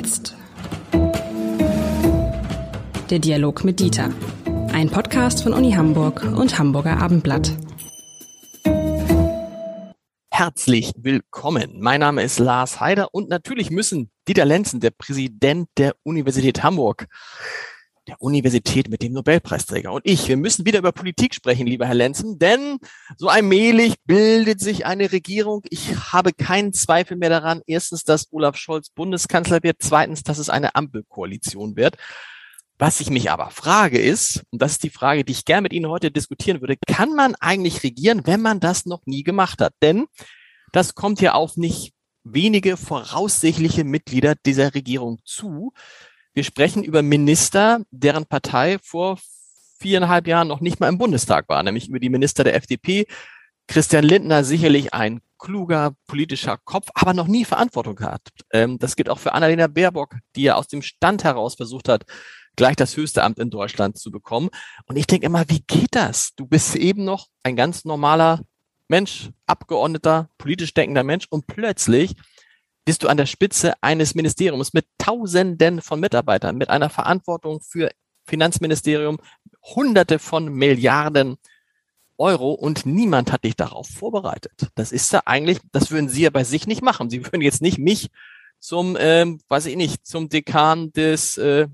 jetzt. Der Dialog mit Dieter. Ein Podcast von Uni Hamburg und Hamburger Abendblatt. Herzlich willkommen. Mein Name ist Lars Heider und natürlich müssen Dieter Lenzen, der Präsident der Universität Hamburg, der Universität mit dem Nobelpreisträger und ich, wir müssen wieder über Politik sprechen, lieber Herr Lenzen, denn so allmählich bildet sich eine Regierung. Ich habe keinen Zweifel mehr daran. Erstens, dass Olaf Scholz Bundeskanzler wird. Zweitens, dass es eine Ampelkoalition wird. Was ich mich aber frage ist, und das ist die Frage, die ich gerne mit Ihnen heute diskutieren würde, kann man eigentlich regieren, wenn man das noch nie gemacht hat? Denn das kommt ja auf nicht wenige voraussichtliche Mitglieder dieser Regierung zu. Wir sprechen über Minister, deren Partei vor viereinhalb Jahren noch nicht mal im Bundestag war, nämlich über die Minister der FDP. Christian Lindner sicherlich ein kluger politischer Kopf, aber noch nie Verantwortung gehabt. Ähm, das gilt auch für Annalena Baerbock, die ja aus dem Stand heraus versucht hat, gleich das höchste Amt in Deutschland zu bekommen. Und ich denke immer, wie geht das? Du bist eben noch ein ganz normaler Mensch, Abgeordneter, politisch denkender Mensch und plötzlich bist du an der Spitze eines Ministeriums mit Tausenden von Mitarbeitern, mit einer Verantwortung für Finanzministerium, Hunderte von Milliarden Euro und niemand hat dich darauf vorbereitet. Das ist ja eigentlich, das würden Sie ja bei sich nicht machen. Sie würden jetzt nicht mich zum, ähm, weiß ich nicht, zum Dekan des äh,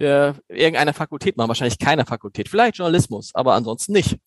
der irgendeiner Fakultät machen, wahrscheinlich keiner Fakultät, vielleicht Journalismus, aber ansonsten nicht.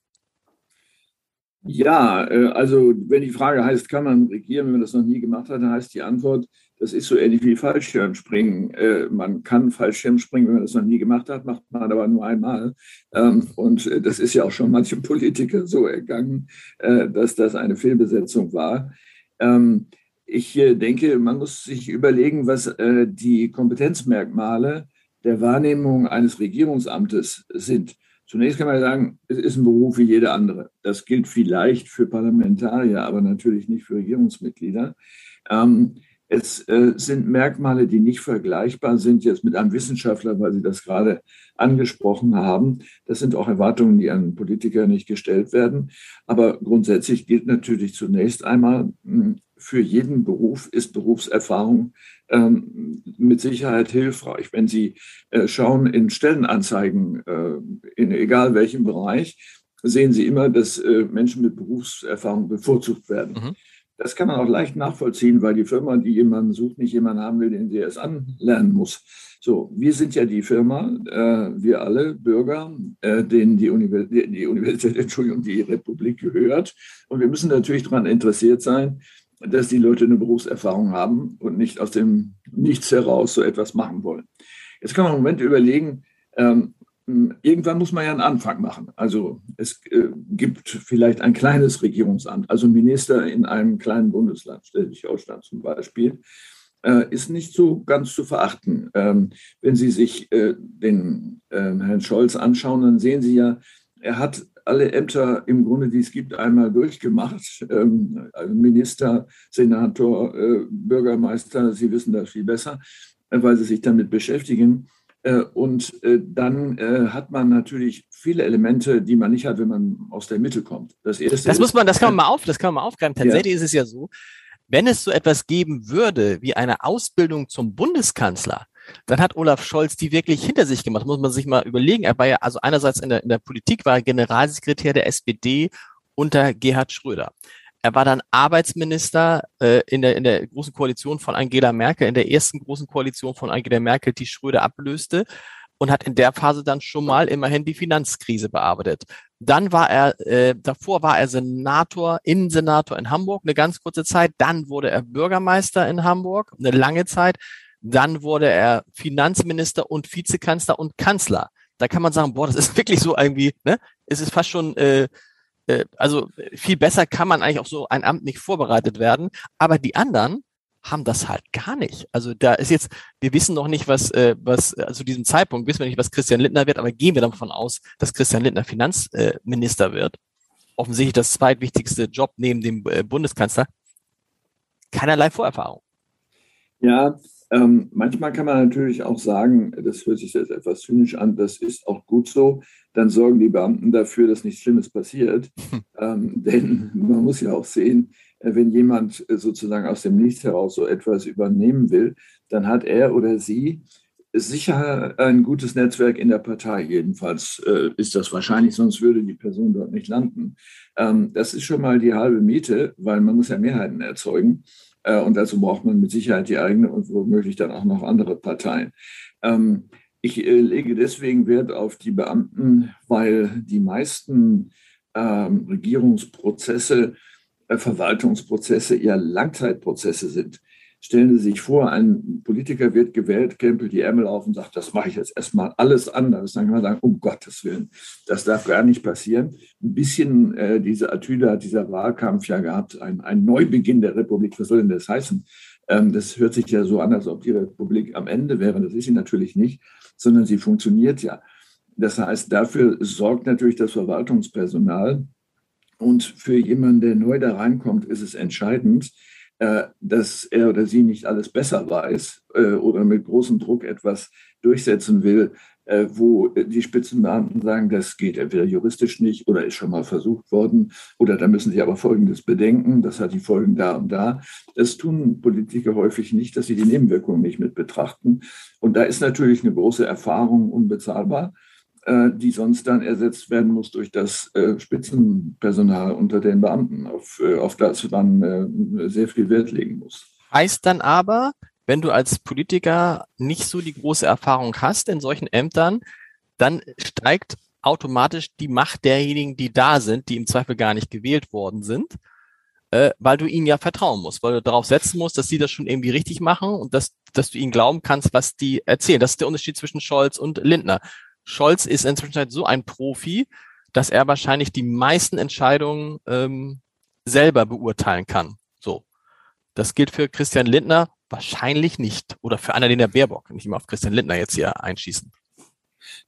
Ja, äh, also wenn die Frage heißt, kann man regieren, wenn man das noch nie gemacht hat, dann heißt die Antwort, das ist so ähnlich wie Fallschirmspringen. Äh, man kann Fallschirmspringen, wenn man das noch nie gemacht hat, macht man aber nur einmal. Ähm, und äh, das ist ja auch schon manchem Politiker so ergangen, dass das eine Fehlbesetzung war. Ähm, ich denke, man muss sich überlegen, was die Kompetenzmerkmale der Wahrnehmung eines Regierungsamtes sind. Zunächst kann man sagen, es ist ein Beruf wie jeder andere. Das gilt vielleicht für Parlamentarier, aber natürlich nicht für Regierungsmitglieder. Ähm, es äh, sind Merkmale, die nicht vergleichbar sind jetzt mit einem Wissenschaftler, weil Sie das gerade angesprochen haben. Das sind auch Erwartungen, die an Politiker nicht gestellt werden. Aber grundsätzlich gilt natürlich zunächst einmal, hm, für jeden Beruf ist Berufserfahrung ähm, mit Sicherheit hilfreich. Wenn Sie äh, schauen in Stellenanzeigen, äh, in egal welchem Bereich, sehen Sie immer, dass äh, Menschen mit Berufserfahrung bevorzugt werden. Mhm. Das kann man auch leicht nachvollziehen, weil die Firma, die jemanden sucht, nicht jemanden haben will, den sie erst anlernen muss. So, wir sind ja die Firma, äh, wir alle Bürger, äh, denen die, Univers die Universität, Entschuldigung, die Republik gehört. Und wir müssen natürlich daran interessiert sein, dass die Leute eine Berufserfahrung haben und nicht aus dem Nichts heraus so etwas machen wollen. Jetzt kann man im Moment überlegen, ähm, irgendwann muss man ja einen Anfang machen. Also es äh, gibt vielleicht ein kleines Regierungsamt, also Minister in einem kleinen Bundesland, Schleswig-Holstein zum Beispiel, äh, ist nicht so ganz zu verachten. Ähm, wenn Sie sich äh, den äh, Herrn Scholz anschauen, dann sehen Sie ja, er hat alle Ämter im Grunde, die es gibt, einmal durchgemacht. Ähm, also Minister, Senator, äh, Bürgermeister, Sie wissen das viel besser, äh, weil Sie sich damit beschäftigen. Äh, und dann hat man natürlich viele Elemente, die man nicht hat, wenn man aus der Mitte kommt. Das erste das muss man, das kann man mal auf, das kann man mal aufgreifen. Tatsächlich ja. ist es ja so, wenn es so etwas geben würde wie eine Ausbildung zum Bundeskanzler, dann hat Olaf Scholz die wirklich hinter sich gemacht. Muss man sich mal überlegen. Er war ja also einerseits in der, in der Politik, war er Generalsekretär der SPD unter Gerhard Schröder. Er war dann Arbeitsminister äh, in, der, in der großen Koalition von Angela Merkel, in der ersten großen Koalition von Angela Merkel, die Schröder ablöste und hat in der Phase dann schon mal immerhin die Finanzkrise bearbeitet. Dann war er, äh, davor war er Senator, Innensenator in Hamburg, eine ganz kurze Zeit. Dann wurde er Bürgermeister in Hamburg, eine lange Zeit. Dann wurde er Finanzminister und Vizekanzler und Kanzler. Da kann man sagen, boah, das ist wirklich so irgendwie, ne? Es ist fast schon, äh, äh, also viel besser kann man eigentlich auf so ein Amt nicht vorbereitet werden. Aber die anderen haben das halt gar nicht. Also da ist jetzt, wir wissen noch nicht, was, äh, was, also zu diesem Zeitpunkt wissen wir nicht, was Christian Lindner wird, aber gehen wir davon aus, dass Christian Lindner Finanzminister äh, wird. Offensichtlich das zweitwichtigste Job neben dem äh, Bundeskanzler. Keinerlei Vorerfahrung. Ja, ähm, manchmal kann man natürlich auch sagen, das hört sich jetzt etwas zynisch an, das ist auch gut so. Dann sorgen die Beamten dafür, dass nichts Schlimmes passiert. ähm, denn man muss ja auch sehen, wenn jemand sozusagen aus dem Nichts heraus so etwas übernehmen will, dann hat er oder sie sicher ein gutes Netzwerk in der Partei. Jedenfalls äh, ist das wahrscheinlich, sonst würde die Person dort nicht landen. Ähm, das ist schon mal die halbe Miete, weil man muss ja Mehrheiten erzeugen. Äh, und dazu braucht man mit Sicherheit die eigene und womöglich dann auch noch andere Parteien. Ähm, ich äh, lege deswegen Wert auf die Beamten, weil die meisten ähm, Regierungsprozesse, äh, Verwaltungsprozesse eher Langzeitprozesse sind. Stellen Sie sich vor, ein Politiker wird gewählt, krempelt die Ärmel auf und sagt, das mache ich jetzt erstmal alles anders. Dann kann man sagen, um Gottes Willen, das darf gar nicht passieren. Ein bisschen äh, diese Attitüde hat dieser Wahlkampf ja gehabt, ein, ein Neubeginn der Republik. Was soll denn das heißen? Ähm, das hört sich ja so an, als ob die Republik am Ende wäre. Das ist sie natürlich nicht, sondern sie funktioniert ja. Das heißt, dafür sorgt natürlich das Verwaltungspersonal. Und für jemanden, der neu da reinkommt, ist es entscheidend, dass er oder sie nicht alles besser weiß äh, oder mit großem Druck etwas durchsetzen will, äh, wo die Spitzenbeamten sagen, das geht entweder juristisch nicht oder ist schon mal versucht worden oder da müssen sie aber Folgendes bedenken, das hat die Folgen da und da. Das tun Politiker häufig nicht, dass sie die Nebenwirkungen nicht mit betrachten. Und da ist natürlich eine große Erfahrung unbezahlbar. Äh, die sonst dann ersetzt werden muss durch das äh, Spitzenpersonal unter den Beamten, auf, äh, auf das man sehr viel Wert legen muss. Heißt dann aber, wenn du als Politiker nicht so die große Erfahrung hast in solchen Ämtern, dann steigt automatisch die Macht derjenigen, die da sind, die im Zweifel gar nicht gewählt worden sind, äh, weil du ihnen ja vertrauen musst, weil du darauf setzen musst, dass sie das schon irgendwie richtig machen und dass, dass du ihnen glauben kannst, was die erzählen. Das ist der Unterschied zwischen Scholz und Lindner. Scholz ist inzwischen so ein Profi, dass er wahrscheinlich die meisten Entscheidungen ähm, selber beurteilen kann. So. Das gilt für Christian Lindner wahrscheinlich nicht. Oder für Annalena Baerbock. Nicht immer auf Christian Lindner jetzt hier einschießen.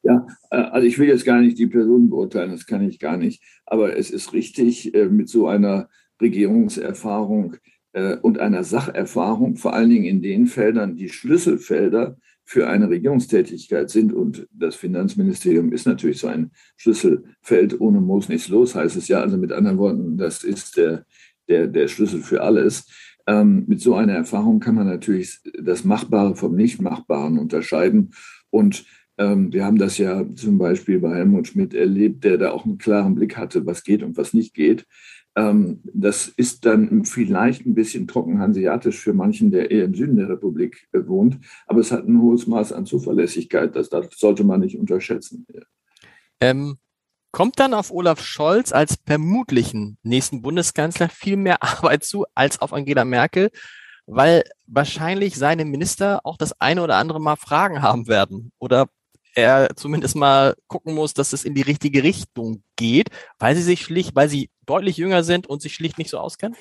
Ja, äh, also ich will jetzt gar nicht die Person beurteilen, das kann ich gar nicht. Aber es ist richtig, äh, mit so einer Regierungserfahrung äh, und einer Sacherfahrung, vor allen Dingen in den Feldern, die Schlüsselfelder für eine Regierungstätigkeit sind. Und das Finanzministerium ist natürlich so ein Schlüsselfeld. Ohne Moos nichts los, heißt es ja. Also mit anderen Worten, das ist der, der, der Schlüssel für alles. Ähm, mit so einer Erfahrung kann man natürlich das Machbare vom Nichtmachbaren unterscheiden. Und ähm, wir haben das ja zum Beispiel bei Helmut Schmidt erlebt, der da auch einen klaren Blick hatte, was geht und was nicht geht. Ähm, das ist dann vielleicht ein bisschen trocken hanseatisch für manchen, der eher im Süden der Republik äh, wohnt, aber es hat ein hohes Maß an Zuverlässigkeit. Das, das sollte man nicht unterschätzen. Ähm, kommt dann auf Olaf Scholz als vermutlichen nächsten Bundeskanzler viel mehr Arbeit zu als auf Angela Merkel, weil wahrscheinlich seine Minister auch das eine oder andere Mal Fragen haben werden oder er zumindest mal gucken muss, dass es in die richtige Richtung geht, weil sie sich schlicht, weil sie deutlich jünger sind und sich schlicht nicht so auskennen?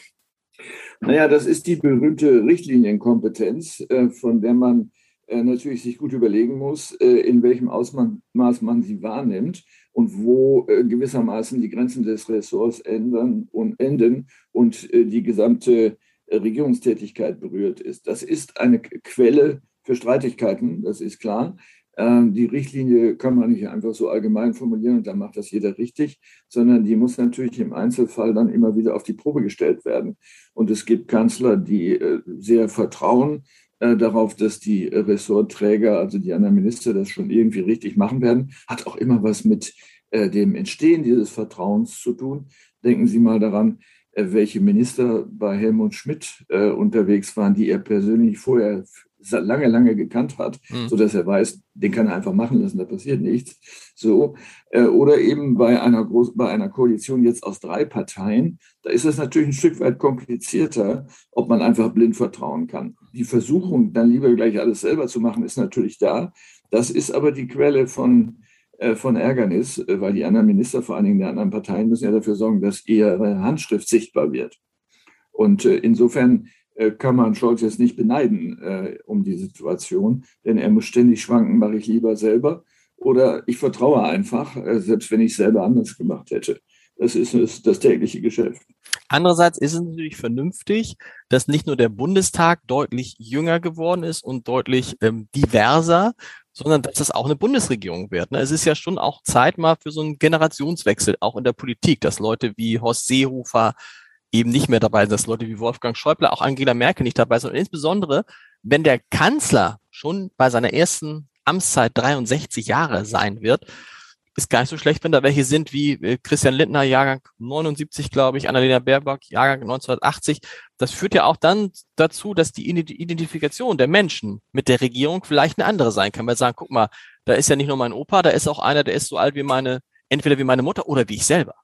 Naja, das ist die berühmte Richtlinienkompetenz, äh, von der man äh, natürlich sich gut überlegen muss, äh, in welchem Ausmaß man sie wahrnimmt und wo gewissermaßen die Grenzen des Ressorts ändern und enden und die gesamte Regierungstätigkeit berührt ist. Das ist eine Quelle für Streitigkeiten, das ist klar. Ähm, die Richtlinie kann man nicht einfach so allgemein formulieren und dann macht das jeder richtig, sondern die muss natürlich im Einzelfall dann immer wieder auf die Probe gestellt werden. Und es gibt Kanzler, die äh, sehr vertrauen äh, darauf, dass die Ressortträger, also die anderen Minister, das schon irgendwie richtig machen werden. Hat auch immer was mit äh, dem Entstehen dieses Vertrauens zu tun. Denken Sie mal daran, welche Minister bei Helmut Schmidt unterwegs waren, die er persönlich vorher lange, lange gekannt hat, mhm. so dass er weiß, den kann er einfach machen lassen, da passiert nichts. So. Äh, oder eben bei einer, Groß bei einer Koalition jetzt aus drei Parteien, da ist es natürlich ein Stück weit komplizierter, ob man einfach blind vertrauen kann. Die Versuchung, dann lieber gleich alles selber zu machen, ist natürlich da. Das ist aber die Quelle von, äh, von Ärgernis, äh, weil die anderen Minister, vor allen Dingen der anderen Parteien, müssen ja dafür sorgen, dass ihre Handschrift sichtbar wird. Und insofern kann man Scholz jetzt nicht beneiden äh, um die Situation, denn er muss ständig schwanken, mache ich lieber selber oder ich vertraue einfach, äh, selbst wenn ich es selber anders gemacht hätte. Das ist, ist das tägliche Geschäft. Andererseits ist es natürlich vernünftig, dass nicht nur der Bundestag deutlich jünger geworden ist und deutlich ähm, diverser, sondern dass es auch eine Bundesregierung wird. Ne? Es ist ja schon auch Zeit mal für so einen Generationswechsel, auch in der Politik, dass Leute wie Horst Seehofer, eben nicht mehr dabei sind, dass Leute wie Wolfgang Schäuble, auch Angela Merkel nicht dabei sind. Und insbesondere, wenn der Kanzler schon bei seiner ersten Amtszeit 63 Jahre sein wird, ist gar nicht so schlecht, wenn da welche sind wie äh, Christian Lindner, Jahrgang 79, glaube ich, Annalena Baerbock, Jahrgang 1980. Das führt ja auch dann dazu, dass die Identifikation der Menschen mit der Regierung vielleicht eine andere sein kann. Weil sagen, guck mal, da ist ja nicht nur mein Opa, da ist auch einer, der ist so alt wie meine, entweder wie meine Mutter oder wie ich selber.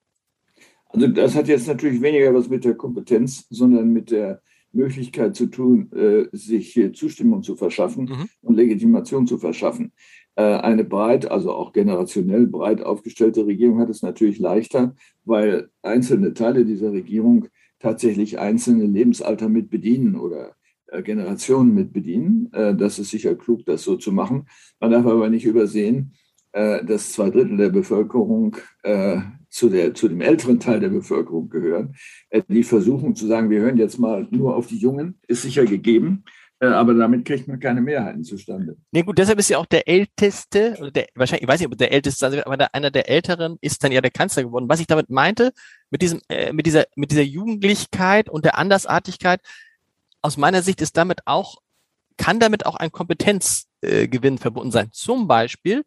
Also das hat jetzt natürlich weniger was mit der Kompetenz, sondern mit der Möglichkeit zu tun, äh, sich Zustimmung zu verschaffen mhm. und Legitimation zu verschaffen. Äh, eine breit, also auch generationell breit aufgestellte Regierung hat es natürlich leichter, weil einzelne Teile dieser Regierung tatsächlich einzelne Lebensalter mit bedienen oder äh, Generationen mit bedienen. Das ist sicher klug, das so zu machen. Man darf aber nicht übersehen, dass zwei Drittel der Bevölkerung zu, der, zu dem älteren Teil der Bevölkerung gehören. Äh, die versuchen zu sagen, wir hören jetzt mal nur auf die Jungen, ist sicher gegeben. Äh, aber damit kriegt man keine Mehrheiten zustande. Nee, gut, deshalb ist ja auch der Älteste, der, wahrscheinlich, ich weiß nicht, ob der Älteste wird, aber der, einer der Älteren ist dann ja der Kanzler geworden. Was ich damit meinte, mit diesem, äh, mit dieser, mit dieser Jugendlichkeit und der Andersartigkeit, aus meiner Sicht ist damit auch, kann damit auch ein Kompetenzgewinn äh, verbunden sein. Zum Beispiel,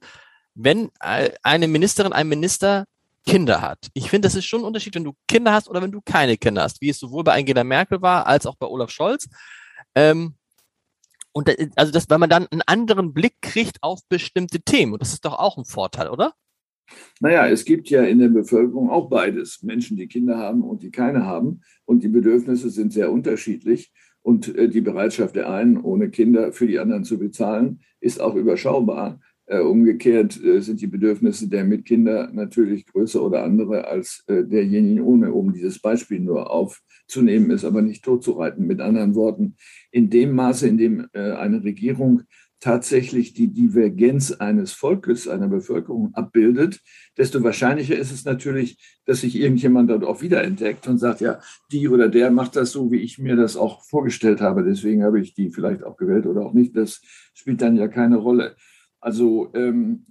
wenn äh, eine Ministerin, ein Minister Kinder hat. Ich finde, das ist schon ein Unterschied, wenn du Kinder hast oder wenn du keine Kinder hast, wie es sowohl bei Angela Merkel war als auch bei Olaf Scholz. Ähm, und da, also das, weil man dann einen anderen Blick kriegt auf bestimmte Themen. Und das ist doch auch ein Vorteil, oder? Naja, es gibt ja in der Bevölkerung auch beides. Menschen, die Kinder haben und die keine haben. Und die Bedürfnisse sind sehr unterschiedlich. Und äh, die Bereitschaft der einen, ohne Kinder für die anderen zu bezahlen, ist auch überschaubar. Äh, umgekehrt äh, sind die Bedürfnisse der Mitkinder natürlich größer oder andere als äh, derjenigen ohne, um dieses Beispiel nur aufzunehmen, ist aber nicht totzureiten. Mit anderen Worten, in dem Maße, in dem eine Regierung tatsächlich die Divergenz eines Volkes, einer Bevölkerung abbildet, desto wahrscheinlicher ist es natürlich, dass sich irgendjemand dort auch wiederentdeckt und sagt, ja, die oder der macht das so, wie ich mir das auch vorgestellt habe. Deswegen habe ich die vielleicht auch gewählt oder auch nicht. Das spielt dann ja keine Rolle. Also ähm,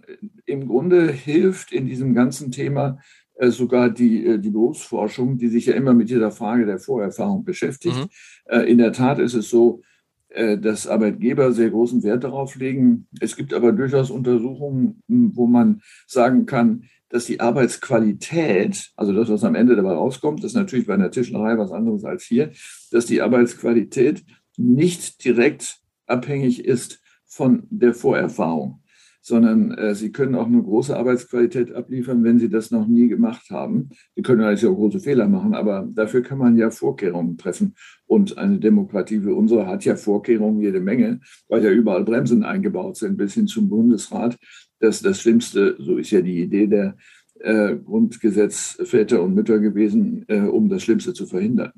im Grunde hilft in diesem ganzen Thema äh, sogar die, äh, die Berufsforschung, die sich ja immer mit dieser Frage der Vorerfahrung beschäftigt. Mhm. Äh, in der Tat ist es so, äh, dass Arbeitgeber sehr großen Wert darauf legen. Es gibt aber durchaus Untersuchungen, hm, wo man sagen kann, dass die Arbeitsqualität, also das, was am Ende dabei rauskommt, das ist natürlich bei einer Tischlerei was anderes als hier, dass die Arbeitsqualität nicht direkt abhängig ist von der Vorerfahrung sondern äh, sie können auch eine große Arbeitsqualität abliefern, wenn sie das noch nie gemacht haben. Sie können natürlich auch große Fehler machen, aber dafür kann man ja Vorkehrungen treffen. Und eine Demokratie wie unsere hat ja Vorkehrungen jede Menge, weil ja überall Bremsen eingebaut sind, bis hin zum Bundesrat. Das das Schlimmste, so ist ja die Idee der äh, Grundgesetzväter und Mütter gewesen, äh, um das Schlimmste zu verhindern.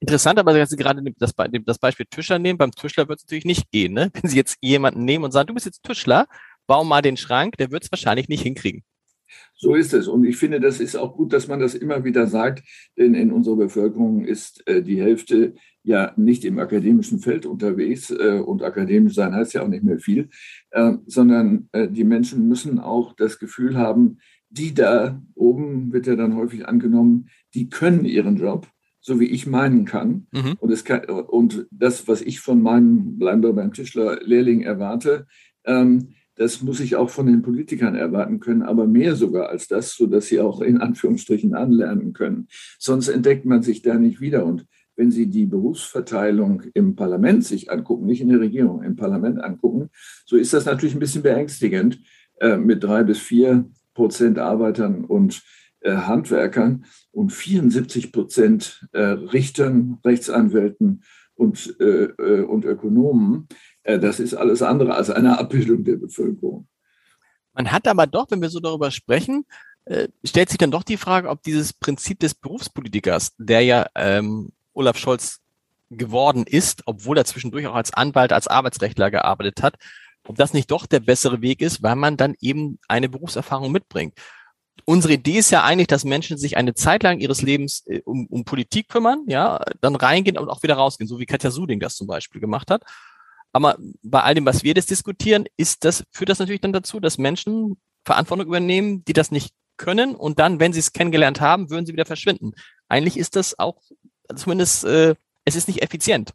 Interessant, aber wenn Sie gerade das, das Beispiel Tischler nehmen, beim Tischler wird es natürlich nicht gehen. Ne? Wenn Sie jetzt jemanden nehmen und sagen, du bist jetzt Tischler, bau mal den Schrank, der wird es wahrscheinlich nicht hinkriegen. So ist es. Und ich finde, das ist auch gut, dass man das immer wieder sagt, denn in unserer Bevölkerung ist äh, die Hälfte ja nicht im akademischen Feld unterwegs äh, und akademisch sein heißt ja auch nicht mehr viel, äh, sondern die Menschen müssen auch das Gefühl haben, die da oben wird ja dann häufig angenommen, die können ihren Job so wie ich meinen kann. Mhm. Und, kann, und das, was ich von meinem, bleiben beim Tischler, Lehrling erwarte, ähm, das muss ich auch von den Politikern erwarten können, aber mehr sogar als das, sodass sie auch in Anführungsstrichen anlernen können. Sonst entdeckt man sich da nicht wieder. Und wenn Sie die Berufsverteilung im Parlament sich angucken, nicht in der Regierung, im Parlament angucken, so ist das natürlich ein bisschen beängstigend äh, mit drei bis vier Prozent Arbeitern und Handwerkern und 74 Prozent äh, Richtern, Rechtsanwälten und, äh, und Ökonomen. das ist alles andere als eine Abbildung der Bevölkerung. Man hat aber doch, wenn wir so darüber sprechen, stellt sich dann doch die Frage, ob dieses Prinzip des Berufspolitikers, der ja ähm, Olaf Scholz geworden ist, obwohl er zwischendurch auch als Anwalt, als Arbeitsrechtler gearbeitet hat, ob das nicht doch der bessere Weg ist, weil man dann eben eine Berufserfahrung mitbringt unsere Idee ist ja eigentlich, dass Menschen sich eine Zeit lang ihres Lebens äh, um, um Politik kümmern, ja, dann reingehen und auch wieder rausgehen, so wie Katja Suding das zum Beispiel gemacht hat. Aber bei all dem, was wir jetzt diskutieren, ist das, führt das natürlich dann dazu, dass Menschen Verantwortung übernehmen, die das nicht können und dann, wenn sie es kennengelernt haben, würden sie wieder verschwinden. eigentlich ist das auch, zumindest, äh, es ist nicht effizient.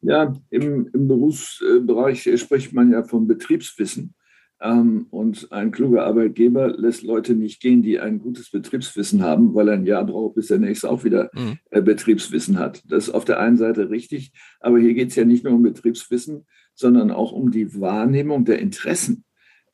Ja, im, im Berufsbereich spricht man ja vom Betriebswissen. Ähm, und ein kluger Arbeitgeber lässt Leute nicht gehen, die ein gutes Betriebswissen haben, weil er ein Jahr braucht, bis der nächste auch wieder mhm. Äh, Betriebswissen hat. Das ist auf der einen Seite richtig, aber hier geht es ja nicht nur um Betriebswissen, sondern auch um die Wahrnehmung der Interessen.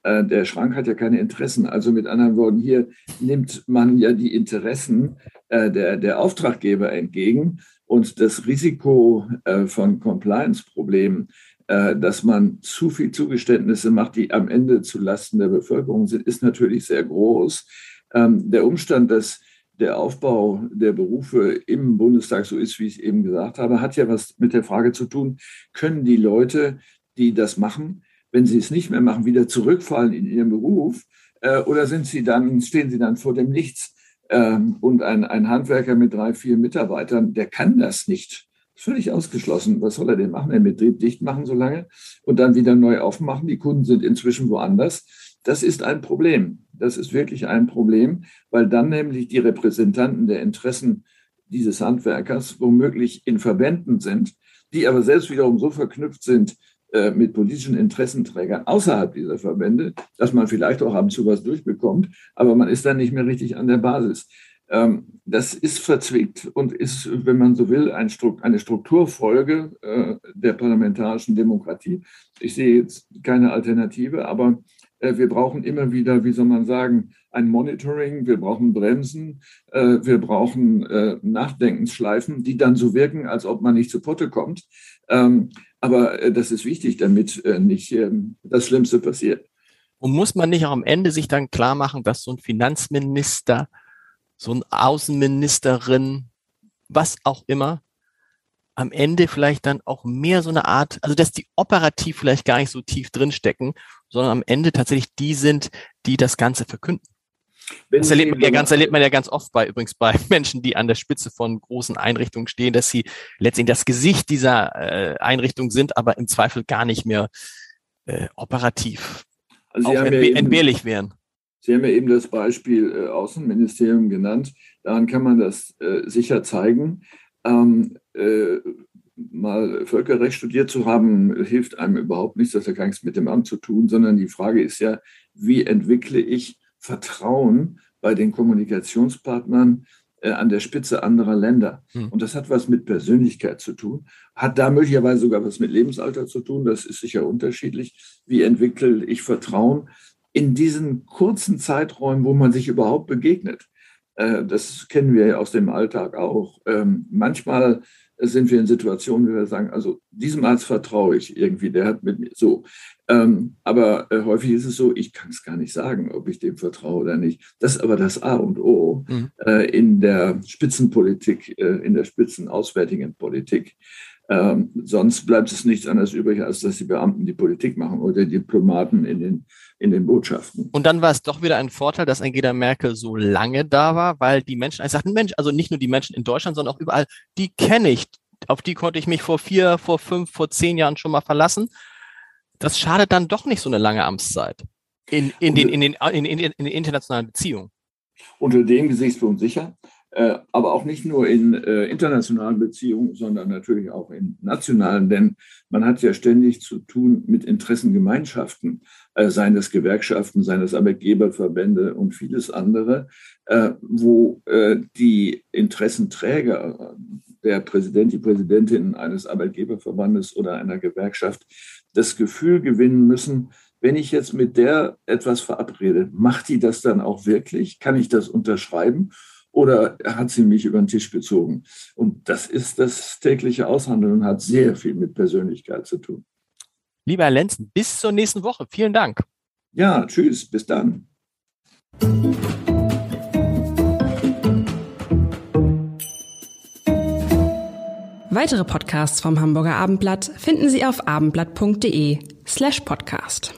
Äh, der Schrank hat ja keine Interessen. Also mit anderen Worten, hier nimmt man ja die Interessen äh, der, der Auftraggeber entgegen und das Risiko von Compliance-Problemen dass man zu viel Zugeständnisse macht, die am Ende zu Lasten der Bevölkerung sind, ist natürlich sehr groß. Ähm, der Umstand, dass der Aufbau der Berufe im Bundestag so ist, wie ich es eben gesagt habe, hat ja was mit der Frage zu tun, können die Leute, die das machen, wenn sie es nicht mehr machen, wieder zurückfallen in ihren Beruf äh, oder sind sie dann, stehen sie dann vor dem Nichts? Ähm, und ein, ein Handwerker mit drei, vier Mitarbeitern, der kann das nicht völlig ausgeschlossen. Was soll er denn machen? Den Betrieb dicht machen so lange und dann wieder neu aufmachen. Die Kunden sind inzwischen woanders. Das ist ein Problem. Das ist wirklich ein Problem, weil dann nämlich die Repräsentanten der Interessen dieses Handwerkers womöglich in Verbänden sind, die aber selbst wiederum so verknüpft sind äh, mit politischen Interessenträgern außerhalb dieser Verbände, dass man vielleicht auch ab und zu was durchbekommt, aber man ist dann nicht mehr richtig an der Basis. Ähm, das ist verzwickt und ist, wenn man so will, eine Strukturfolge äh, der parlamentarischen Demokratie. Ich sehe jetzt keine Alternative, aber äh, wir brauchen immer wieder, wie soll man sagen, ein Monitoring, wir brauchen Bremsen, äh, wir brauchen Nachdenkensschleifen, die dann so wirken, als ob man nicht zu Potte kommt. Ähm, aber das ist wichtig, damit nicht ähm, das Schlimmste passiert. Und muss man nicht auch am Ende sich dann klar machen, dass so ein Finanzminister so eine Außenministerin, was auch immer, am Ende vielleicht dann auch mehr so eine Art, also dass die operativ vielleicht gar nicht so tief drinstecken, sondern am Ende tatsächlich die sind, die das Ganze verkünden. Wenn das erlebt man, ja ganz, erlebt man ja ganz oft bei, übrigens bei Menschen, die an der Spitze von großen Einrichtungen stehen, dass sie letztendlich das Gesicht dieser äh, Einrichtung sind, aber im Zweifel gar nicht mehr äh, operativ also auch entbe ja entbehrlich wären. Sie haben ja eben das Beispiel äh, Außenministerium genannt. Daran kann man das äh, sicher zeigen. Ähm, äh, mal Völkerrecht studiert zu haben, hilft einem überhaupt nichts. Das hat gar nichts mit dem Amt zu tun, sondern die Frage ist ja, wie entwickle ich Vertrauen bei den Kommunikationspartnern äh, an der Spitze anderer Länder. Hm. Und das hat was mit Persönlichkeit zu tun, hat da möglicherweise sogar was mit Lebensalter zu tun. Das ist sicher unterschiedlich. Wie entwickle ich Vertrauen? In diesen kurzen Zeiträumen, wo man sich überhaupt begegnet. Äh, das kennen wir ja aus dem Alltag auch. Ähm, manchmal sind wir in Situationen, wo wir sagen, also diesem Arzt vertraue ich irgendwie, der hat mit mir so. Ähm, aber äh, häufig ist es so, ich kann es gar nicht sagen, ob ich dem vertraue oder nicht. Das ist aber das A und O mhm. Äh, in der Spitzenpolitik, in der spitzenauswärtigen Politik. Ähm, sonst bleibt es nichts anderes übrig, als dass die Beamten die Politik machen oder die Diplomaten in den, in den Botschaften. Und dann war es doch wieder ein Vorteil, dass Angela Merkel so lange da war, weil die Menschen, ich sagten, Mensch, also nicht nur die Menschen in Deutschland, sondern auch überall, die kenne ich. Auf die konnte ich mich vor vier, vor fünf, vor zehn Jahren schon mal verlassen. Das schadet dann doch nicht so eine lange Amtszeit in, in, den, in, den, in, in, in den internationalen Beziehungen. Unter dem Gesichtspunkt sicher. Äh, aber auch nicht nur in äh, internationalen Beziehungen, sondern natürlich auch in nationalen, denn man hat ja ständig zu tun mit Interessengemeinschaften, äh, seien es Gewerkschaften, seien es Arbeitgeberverbände und vieles andere, wo die Interessenträger, der Präsident, die Präsidentin eines Arbeitgeberverbandes oder einer Gewerkschaft, das Gefühl gewinnen müssen, wenn ich jetzt mit der etwas verabrede, macht die das dann auch wirklich? Kann ich das unterschreiben? Oder hat sie mich über den Tisch gezogen? Und das ist das tägliche Aushandeln und hat sehr viel mit Persönlichkeit zu tun. Lieber Herr Lenzen, bis zur nächsten Woche. Vielen Dank. Ja, tschüss, bis dann. Weitere Podcasts vom Hamburger Abendblatt finden Sie auf abendblatt.de slash podcast.